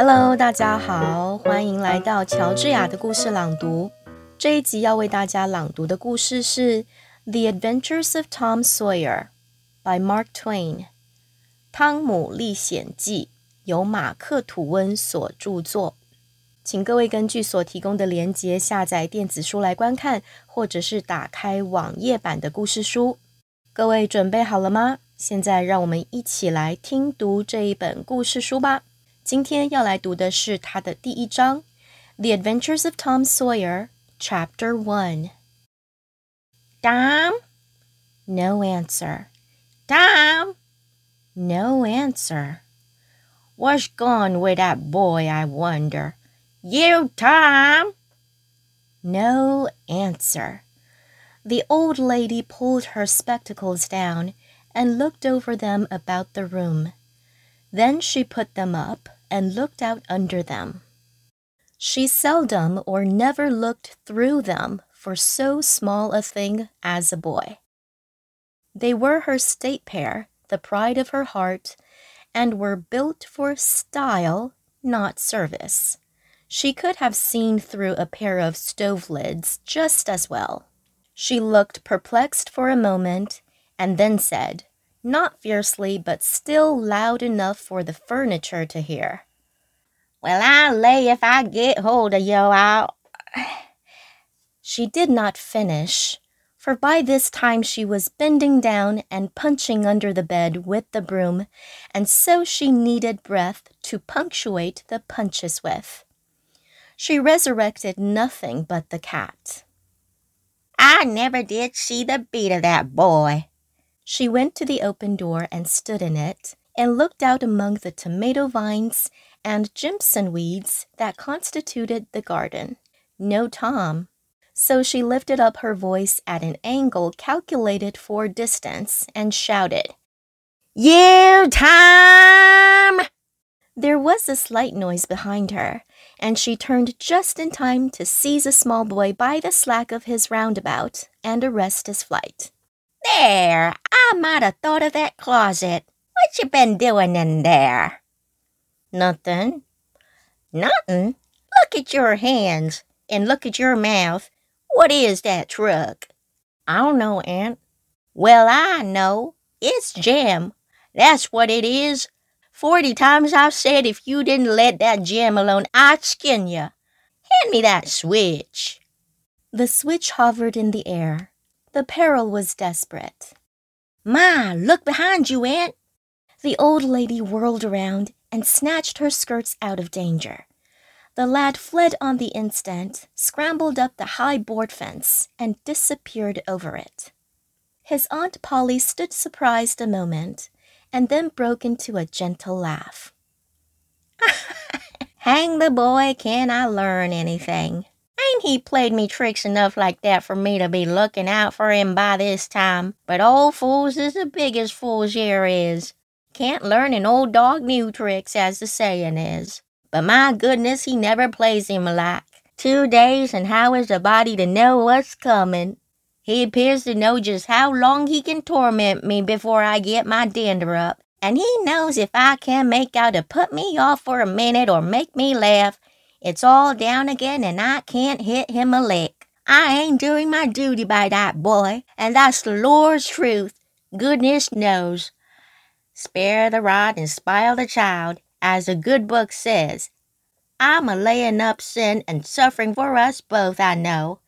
Hello，大家好，欢迎来到乔治亚的故事朗读。这一集要为大家朗读的故事是《The Adventures of Tom Sawyer》by Mark Twain，《汤姆历险记》由马克·吐温所著作。请各位根据所提供的连接下载电子书来观看，或者是打开网页版的故事书。各位准备好了吗？现在让我们一起来听读这一本故事书吧。今天要来读的是它的第一章，《The Adventures of Tom Sawyer》，Chapter One。Tom? No answer. Tom? No answer. What's gone with that boy, I wonder? You, Tom? No answer. The old lady pulled her spectacles down and looked over them about the room. Then she put them up and looked out under them. She seldom or never looked through them for so small a thing as a boy. They were her state pair, the pride of her heart, and were built for style, not service. She could have seen through a pair of stove lids just as well. She looked perplexed for a moment and then said, not fiercely, but still loud enough for the furniture to hear, Well, I lay if I get hold of you, I'll. She did not finish, for by this time she was bending down and punching under the bed with the broom, and so she needed breath to punctuate the punches with. She resurrected nothing but the cat. I never did see the beat of that boy. She went to the open door and stood in it, and looked out among the tomato vines and jimson weeds that constituted the garden. No Tom. So she lifted up her voice at an angle calculated for distance and shouted, You, Tom! There was a slight noise behind her, and she turned just in time to seize a small boy by the slack of his roundabout and arrest his flight. There, I might have thought of that closet. What you been doing in there? Nothing. Nothing? Look at your hands and look at your mouth. What is that truck? I don't know, Aunt. Well, I know. It's jam. That's what it is. Forty times I've said if you didn't let that gem alone, I'd skin you. Hand me that switch. The switch hovered in the air. The peril was desperate. Ma, look behind you, Aunt. The old lady whirled around and snatched her skirts out of danger. The lad fled on the instant, scrambled up the high board fence, and disappeared over it. His Aunt Polly stood surprised a moment and then broke into a gentle laugh. Hang the boy, can I learn anything? Ain't he played me tricks enough like that for me to be looking out for him by this time? But old fools is the biggest fools here is. Can't learn an old dog new tricks, as the saying is. But my goodness, he never plays him like. Two days, and how is a body to know what's coming? He appears to know just how long he can torment me before I get my dander up, and he knows if I can make out to put me off for a minute or make me laugh, it's all down again and I can't hit him a lick. I ain't doing my duty by that boy, and that's the Lord's truth. Goodness knows. Spare the rod and spoil the child, as the good book says. I'm a layin' up sin and suffering for us both, I know.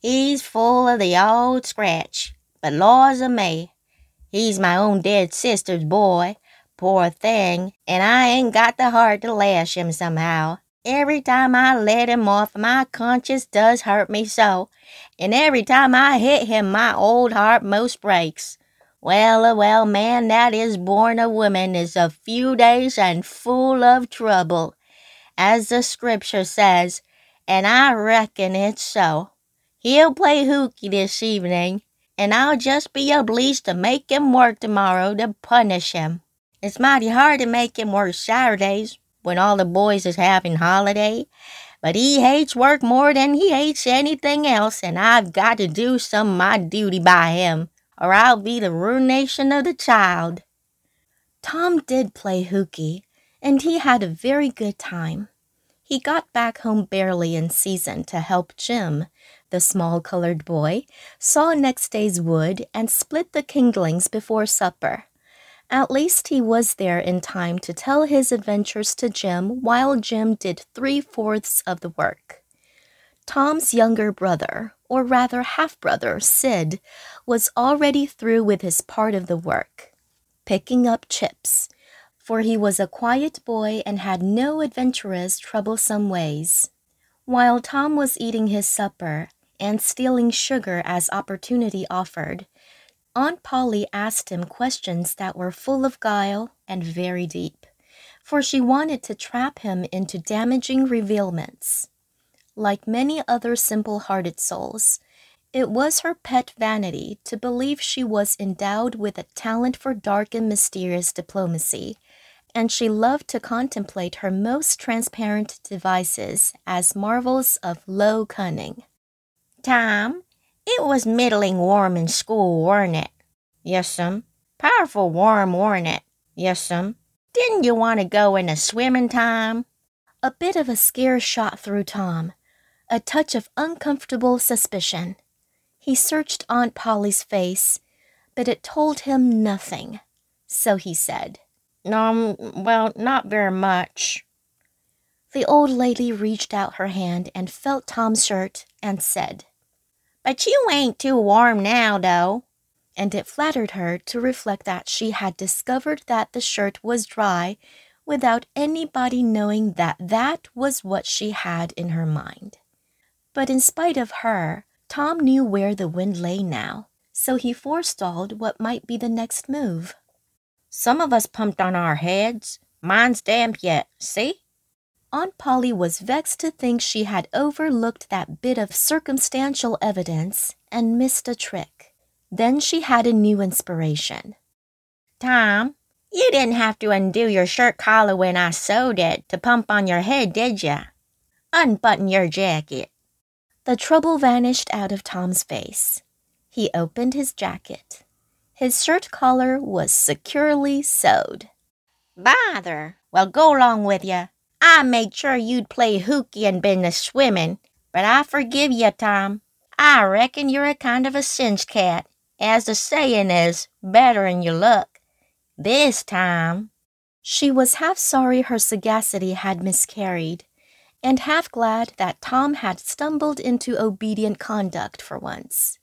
He's full of the old scratch, but laws o' me, he's my own dead sister's boy, poor thing, and I ain't got the heart to lash him somehow. Every time I let him off, my conscience does hurt me so, and every time I hit him, my old heart most breaks. Well, a well, man that is born a woman is a few days and full of trouble, as the scripture says, and I reckon it's so. He'll play hookey this evening, and I'll just be obliged to make him work tomorrow to punish him. It's mighty hard to make him work Saturdays when all the boys is having holiday, but he hates work more than he hates anything else, and I've got to do some my duty by him, or I'll be the ruination of the child. Tom did play hookey, and he had a very good time. He got back home barely in season to help Jim, the small colored boy, saw next day's wood and split the kindlings before supper. At least he was there in time to tell his adventures to Jim while Jim did three fourths of the work. Tom's younger brother, or rather half brother, Sid, was already through with his part of the work, picking up chips, for he was a quiet boy and had no adventurous, troublesome ways. While Tom was eating his supper and stealing sugar as opportunity offered, Aunt Polly asked him questions that were full of guile and very deep, for she wanted to trap him into damaging revealments. Like many other simple hearted souls, it was her pet vanity to believe she was endowed with a talent for dark and mysterious diplomacy, and she loved to contemplate her most transparent devices as marvels of low cunning. Tom, it was middling warm in school, warn't it? Yes'm. Powerful warm, warn't it? Yes'm. Didn't you want to go in a swimming time? A bit of a scare shot through Tom, a touch of uncomfortable suspicion. He searched Aunt Polly's face, but it told him nothing. So he said, Um, well, not very much. The old lady reached out her hand and felt Tom's shirt and said, But you ain't too warm now, though. And it flattered her to reflect that she had discovered that the shirt was dry without anybody knowing that that was what she had in her mind. But in spite of her, Tom knew where the wind lay now, so he forestalled what might be the next move. Some of us pumped on our heads. Mine's damp yet, see? Aunt Polly was vexed to think she had overlooked that bit of circumstantial evidence and missed a trick. Then she had a new inspiration. Tom, you didn't have to undo your shirt collar when I sewed it to pump on your head, did you? Unbutton your jacket. The trouble vanished out of Tom's face. He opened his jacket. His shirt collar was securely sewed. Bother! Well, go along with ya. I made sure you'd play hooky and been a swimming, but I forgive you, Tom. I reckon you're a kind of a cinch cat, as the sayin' is, better'n you look. This time. She was half sorry her sagacity had miscarried, and half glad that Tom had stumbled into obedient conduct for once.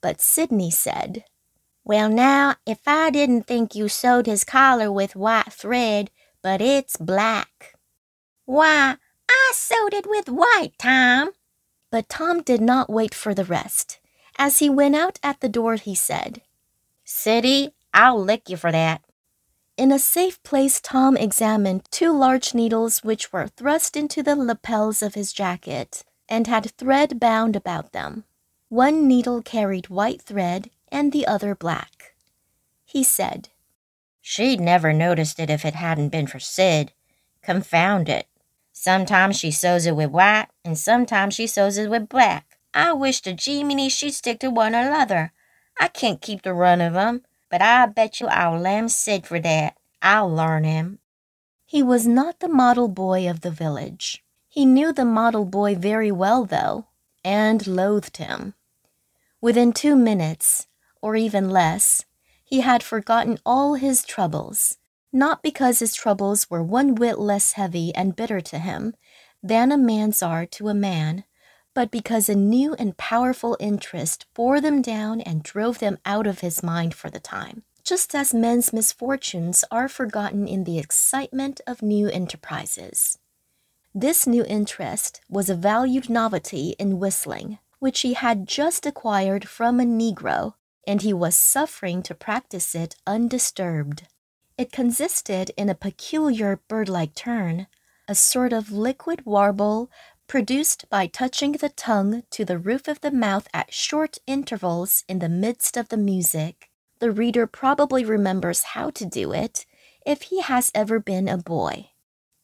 But Sidney said, Well, now, if I didn't think you sewed his collar with white thread, but it's black. Why, I sewed it with white, Tom. But Tom did not wait for the rest. As he went out at the door, he said, Siddy, I'll lick you for that. In a safe place, Tom examined two large needles which were thrust into the lapels of his jacket and had thread bound about them. One needle carried white thread and the other black. He said, She'd never noticed it if it hadn't been for Sid. Confound it. Sometimes she sews it with white, and sometimes she sews it with black. I wish to Jiminy she'd stick to one or l'other. I can't keep the run of 'em, but I bet you I'll Sid for that. I'll learn him. He was not the model boy of the village. He knew the model boy very well, though, and loathed him. Within two minutes, or even less, he had forgotten all his troubles, not because his troubles were one whit less heavy and bitter to him than a man's are to a man, but because a new and powerful interest bore them down and drove them out of his mind for the time, just as men's misfortunes are forgotten in the excitement of new enterprises. This new interest was a valued novelty in whistling, which he had just acquired from a Negro, and he was suffering to practice it undisturbed. It consisted in a peculiar bird like turn, a sort of liquid warble produced by touching the tongue to the roof of the mouth at short intervals in the midst of the music. The reader probably remembers how to do it if he has ever been a boy.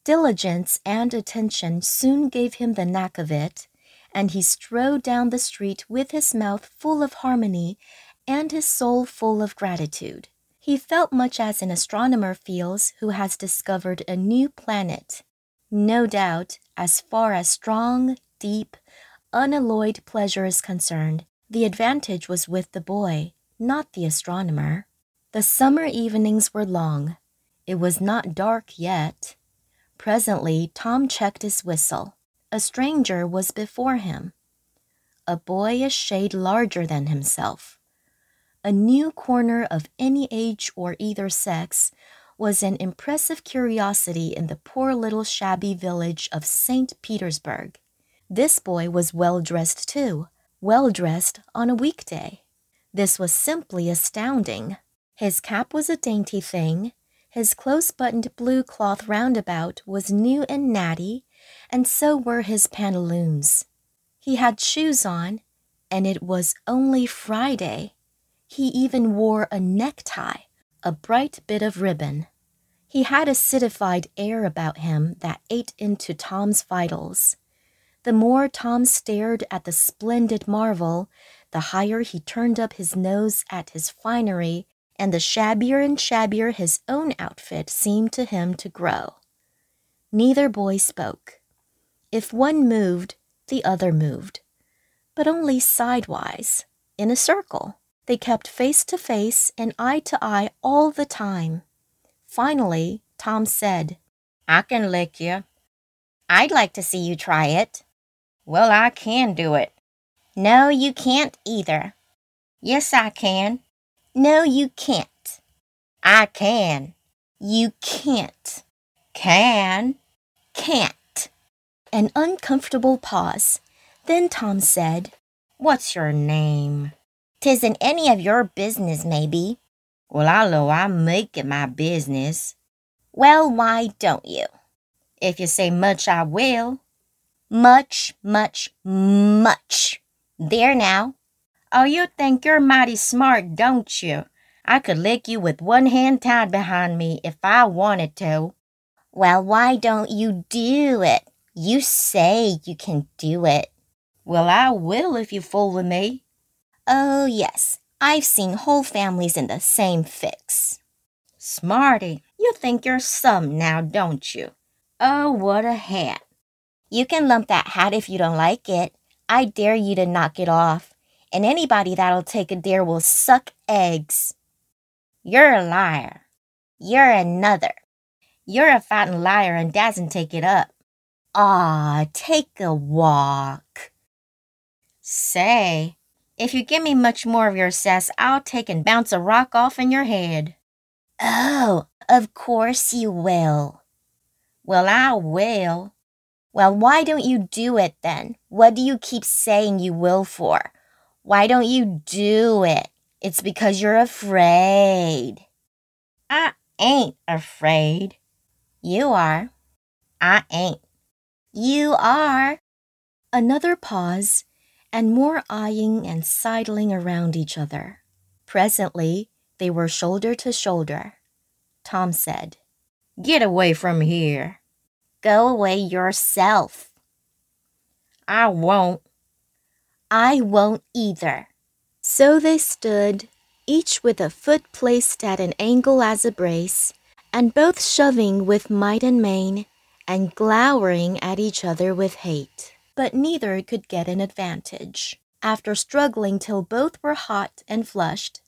Diligence and attention soon gave him the knack of it, and he strode down the street with his mouth full of harmony and his soul full of gratitude. He felt much as an astronomer feels who has discovered a new planet. No doubt, as far as strong, deep, unalloyed pleasure is concerned, the advantage was with the boy, not the astronomer. The summer evenings were long. It was not dark yet. Presently, Tom checked his whistle. A stranger was before him. A boy a shade larger than himself. A new corner of any age or either sex was an impressive curiosity in the poor little shabby village of St. Petersburg. This boy was well dressed too, well dressed on a weekday. This was simply astounding. His cap was a dainty thing, his close buttoned blue cloth roundabout was new and natty, and so were his pantaloons. He had shoes on, and it was only Friday. He even wore a necktie, a bright bit of ribbon. He had a citified air about him that ate into Tom's vitals. The more Tom stared at the splendid marvel, the higher he turned up his nose at his finery and the shabbier and shabbier his own outfit seemed to him to grow. Neither boy spoke. If one moved, the other moved, but only sidewise, in a circle. They kept face to face and eye to eye all the time. Finally, Tom said, I can lick you. I'd like to see you try it. Well, I can do it. No, you can't either. Yes, I can. No, you can't. I can. You can't. Can. Can't. An uncomfortable pause. Then Tom said, What's your name? Tisn't any of your business, maybe. Well, I know I make it my business. Well, why don't you? If you say much, I will. Much, much, much. There now. Oh, you think you're mighty smart, don't you? I could lick you with one hand tied behind me if I wanted to. Well, why don't you do it? You say you can do it. Well, I will if you fool with me. Oh, yes. I've seen whole families in the same fix. Smarty, you think you're some now, don't you? Oh, what a hat. You can lump that hat if you don't like it. I dare you to knock it off and anybody that'll take a dare will suck eggs. You're a liar. You're another. You're a fighting liar and doesn't take it up. Ah, take a walk. Say, if you give me much more of your sass, I'll take and bounce a rock off in your head. Oh, of course you will. Well, I will. Well, why don't you do it then? What do you keep saying you will for? Why don't you do it? It's because you're afraid. I ain't afraid. You are. I ain't. You are. Another pause, and more eyeing and sidling around each other. Presently, they were shoulder to shoulder. Tom said, Get away from here. Go away yourself. I won't. I won't either. So they stood, each with a foot placed at an angle as a brace, and both shoving with might and main, and glowering at each other with hate. But neither could get an advantage. After struggling till both were hot and flushed,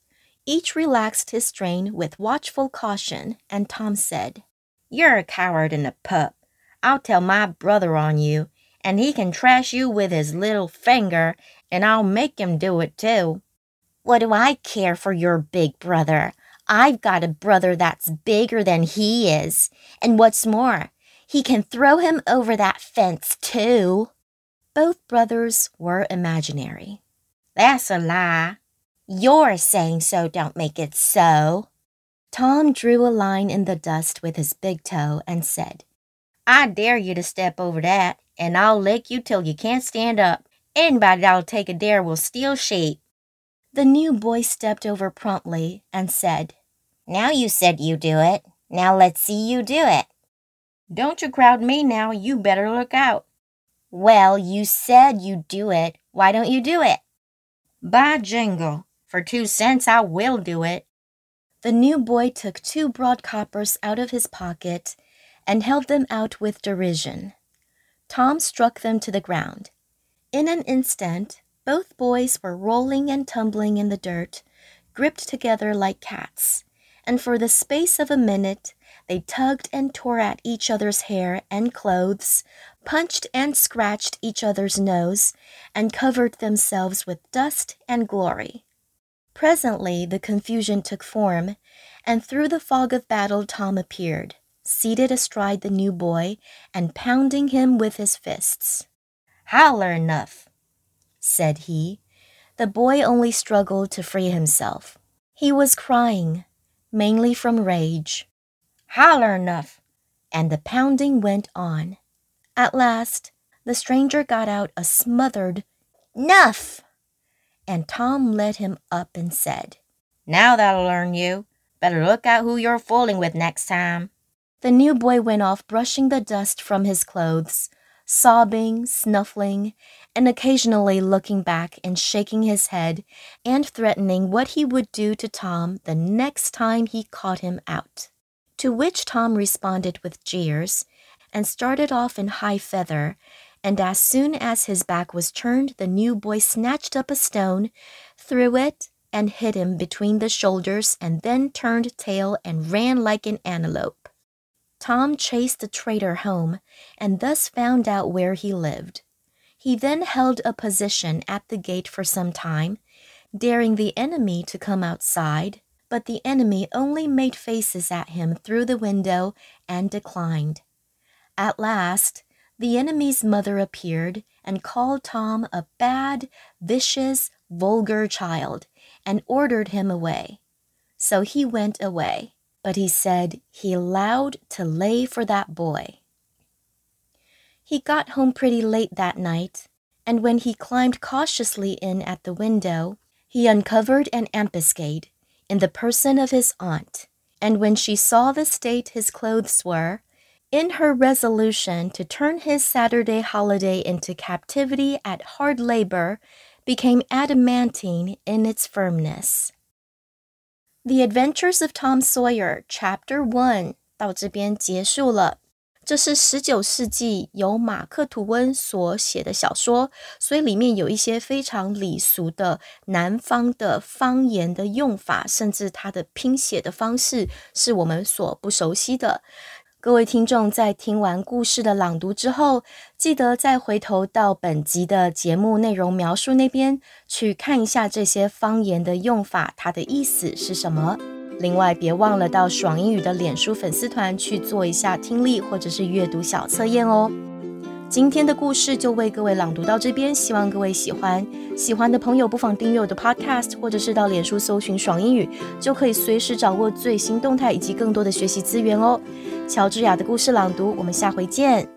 each relaxed his strain with watchful caution, and Tom said, You're a coward and a pup. I'll tell my brother on you, and he can trash you with his little finger, and I'll make him do it too. What do I care for your big brother? I've got a brother that's bigger than he is. And what's more, he can throw him over that fence too. Both brothers were imaginary. That's a lie. Your saying so don't make it so. Tom drew a line in the dust with his big toe and said, I dare you to step over that and I'll lick you till you can't stand up. Anybody that'll take a dare will steal sheep. The new boy stepped over promptly and said, Now you said you do it. Now let's see you do it. Don't you crowd me now. You better look out. Well, you said you'd do it. Why don't you do it? By jingle, for two cents I will do it. The new boy took two broad coppers out of his pocket and held them out with derision. Tom struck them to the ground. In an instant, both boys were rolling and tumbling in the dirt, gripped together like cats, and for the space of a minute they tugged and tore at each other's hair and clothes, punched and scratched each other's nose, and covered themselves with dust and glory. Presently the confusion took form, and through the fog of battle Tom appeared, seated astride the new boy and pounding him with his fists. Howler enough, said he. The boy only struggled to free himself. He was crying, mainly from rage. Holler enough. And the pounding went on. At last, the stranger got out a smothered, Nuff! And Tom led him up and said, Now that'll learn you. Better look out who you're fooling with next time. The new boy went off brushing the dust from his clothes, sobbing, snuffling, and occasionally looking back and shaking his head and threatening what he would do to Tom the next time he caught him out. To which Tom responded with jeers and started off in high feather. And as soon as his back was turned, the new boy snatched up a stone, threw it, and hit him between the shoulders, and then turned tail and ran like an antelope. Tom chased the traitor home and thus found out where he lived. He then held a position at the gate for some time, daring the enemy to come outside, but the enemy only made faces at him through the window and declined. At last, the enemy's mother appeared and called Tom a bad, vicious, vulgar child and ordered him away. So he went away, but he said he allowed to lay for that boy. He got home pretty late that night, and when he climbed cautiously in at the window, he uncovered an ambuscade in the person of his aunt, and when she saw the state his clothes were, in her resolution to turn his Saturday holiday into captivity at hard labor, became adamantine in its firmness. The Adventures of Tom Sawyer, Chapter One 到这边结束了。 这是十九世纪由马克·吐温所写的小说，所以里面有一些非常礼俗的南方的方言的用法，甚至它的拼写的方式是我们所不熟悉的。各位听众在听完故事的朗读之后，记得再回头到本集的节目内容描述那边去看一下这些方言的用法，它的意思是什么。另外，别忘了到爽英语的脸书粉丝团去做一下听力或者是阅读小测验哦。今天的故事就为各位朗读到这边，希望各位喜欢。喜欢的朋友不妨订阅我的 Podcast，或者是到脸书搜寻爽英语，就可以随时掌握最新动态以及更多的学习资源哦。乔治亚的故事朗读，我们下回见。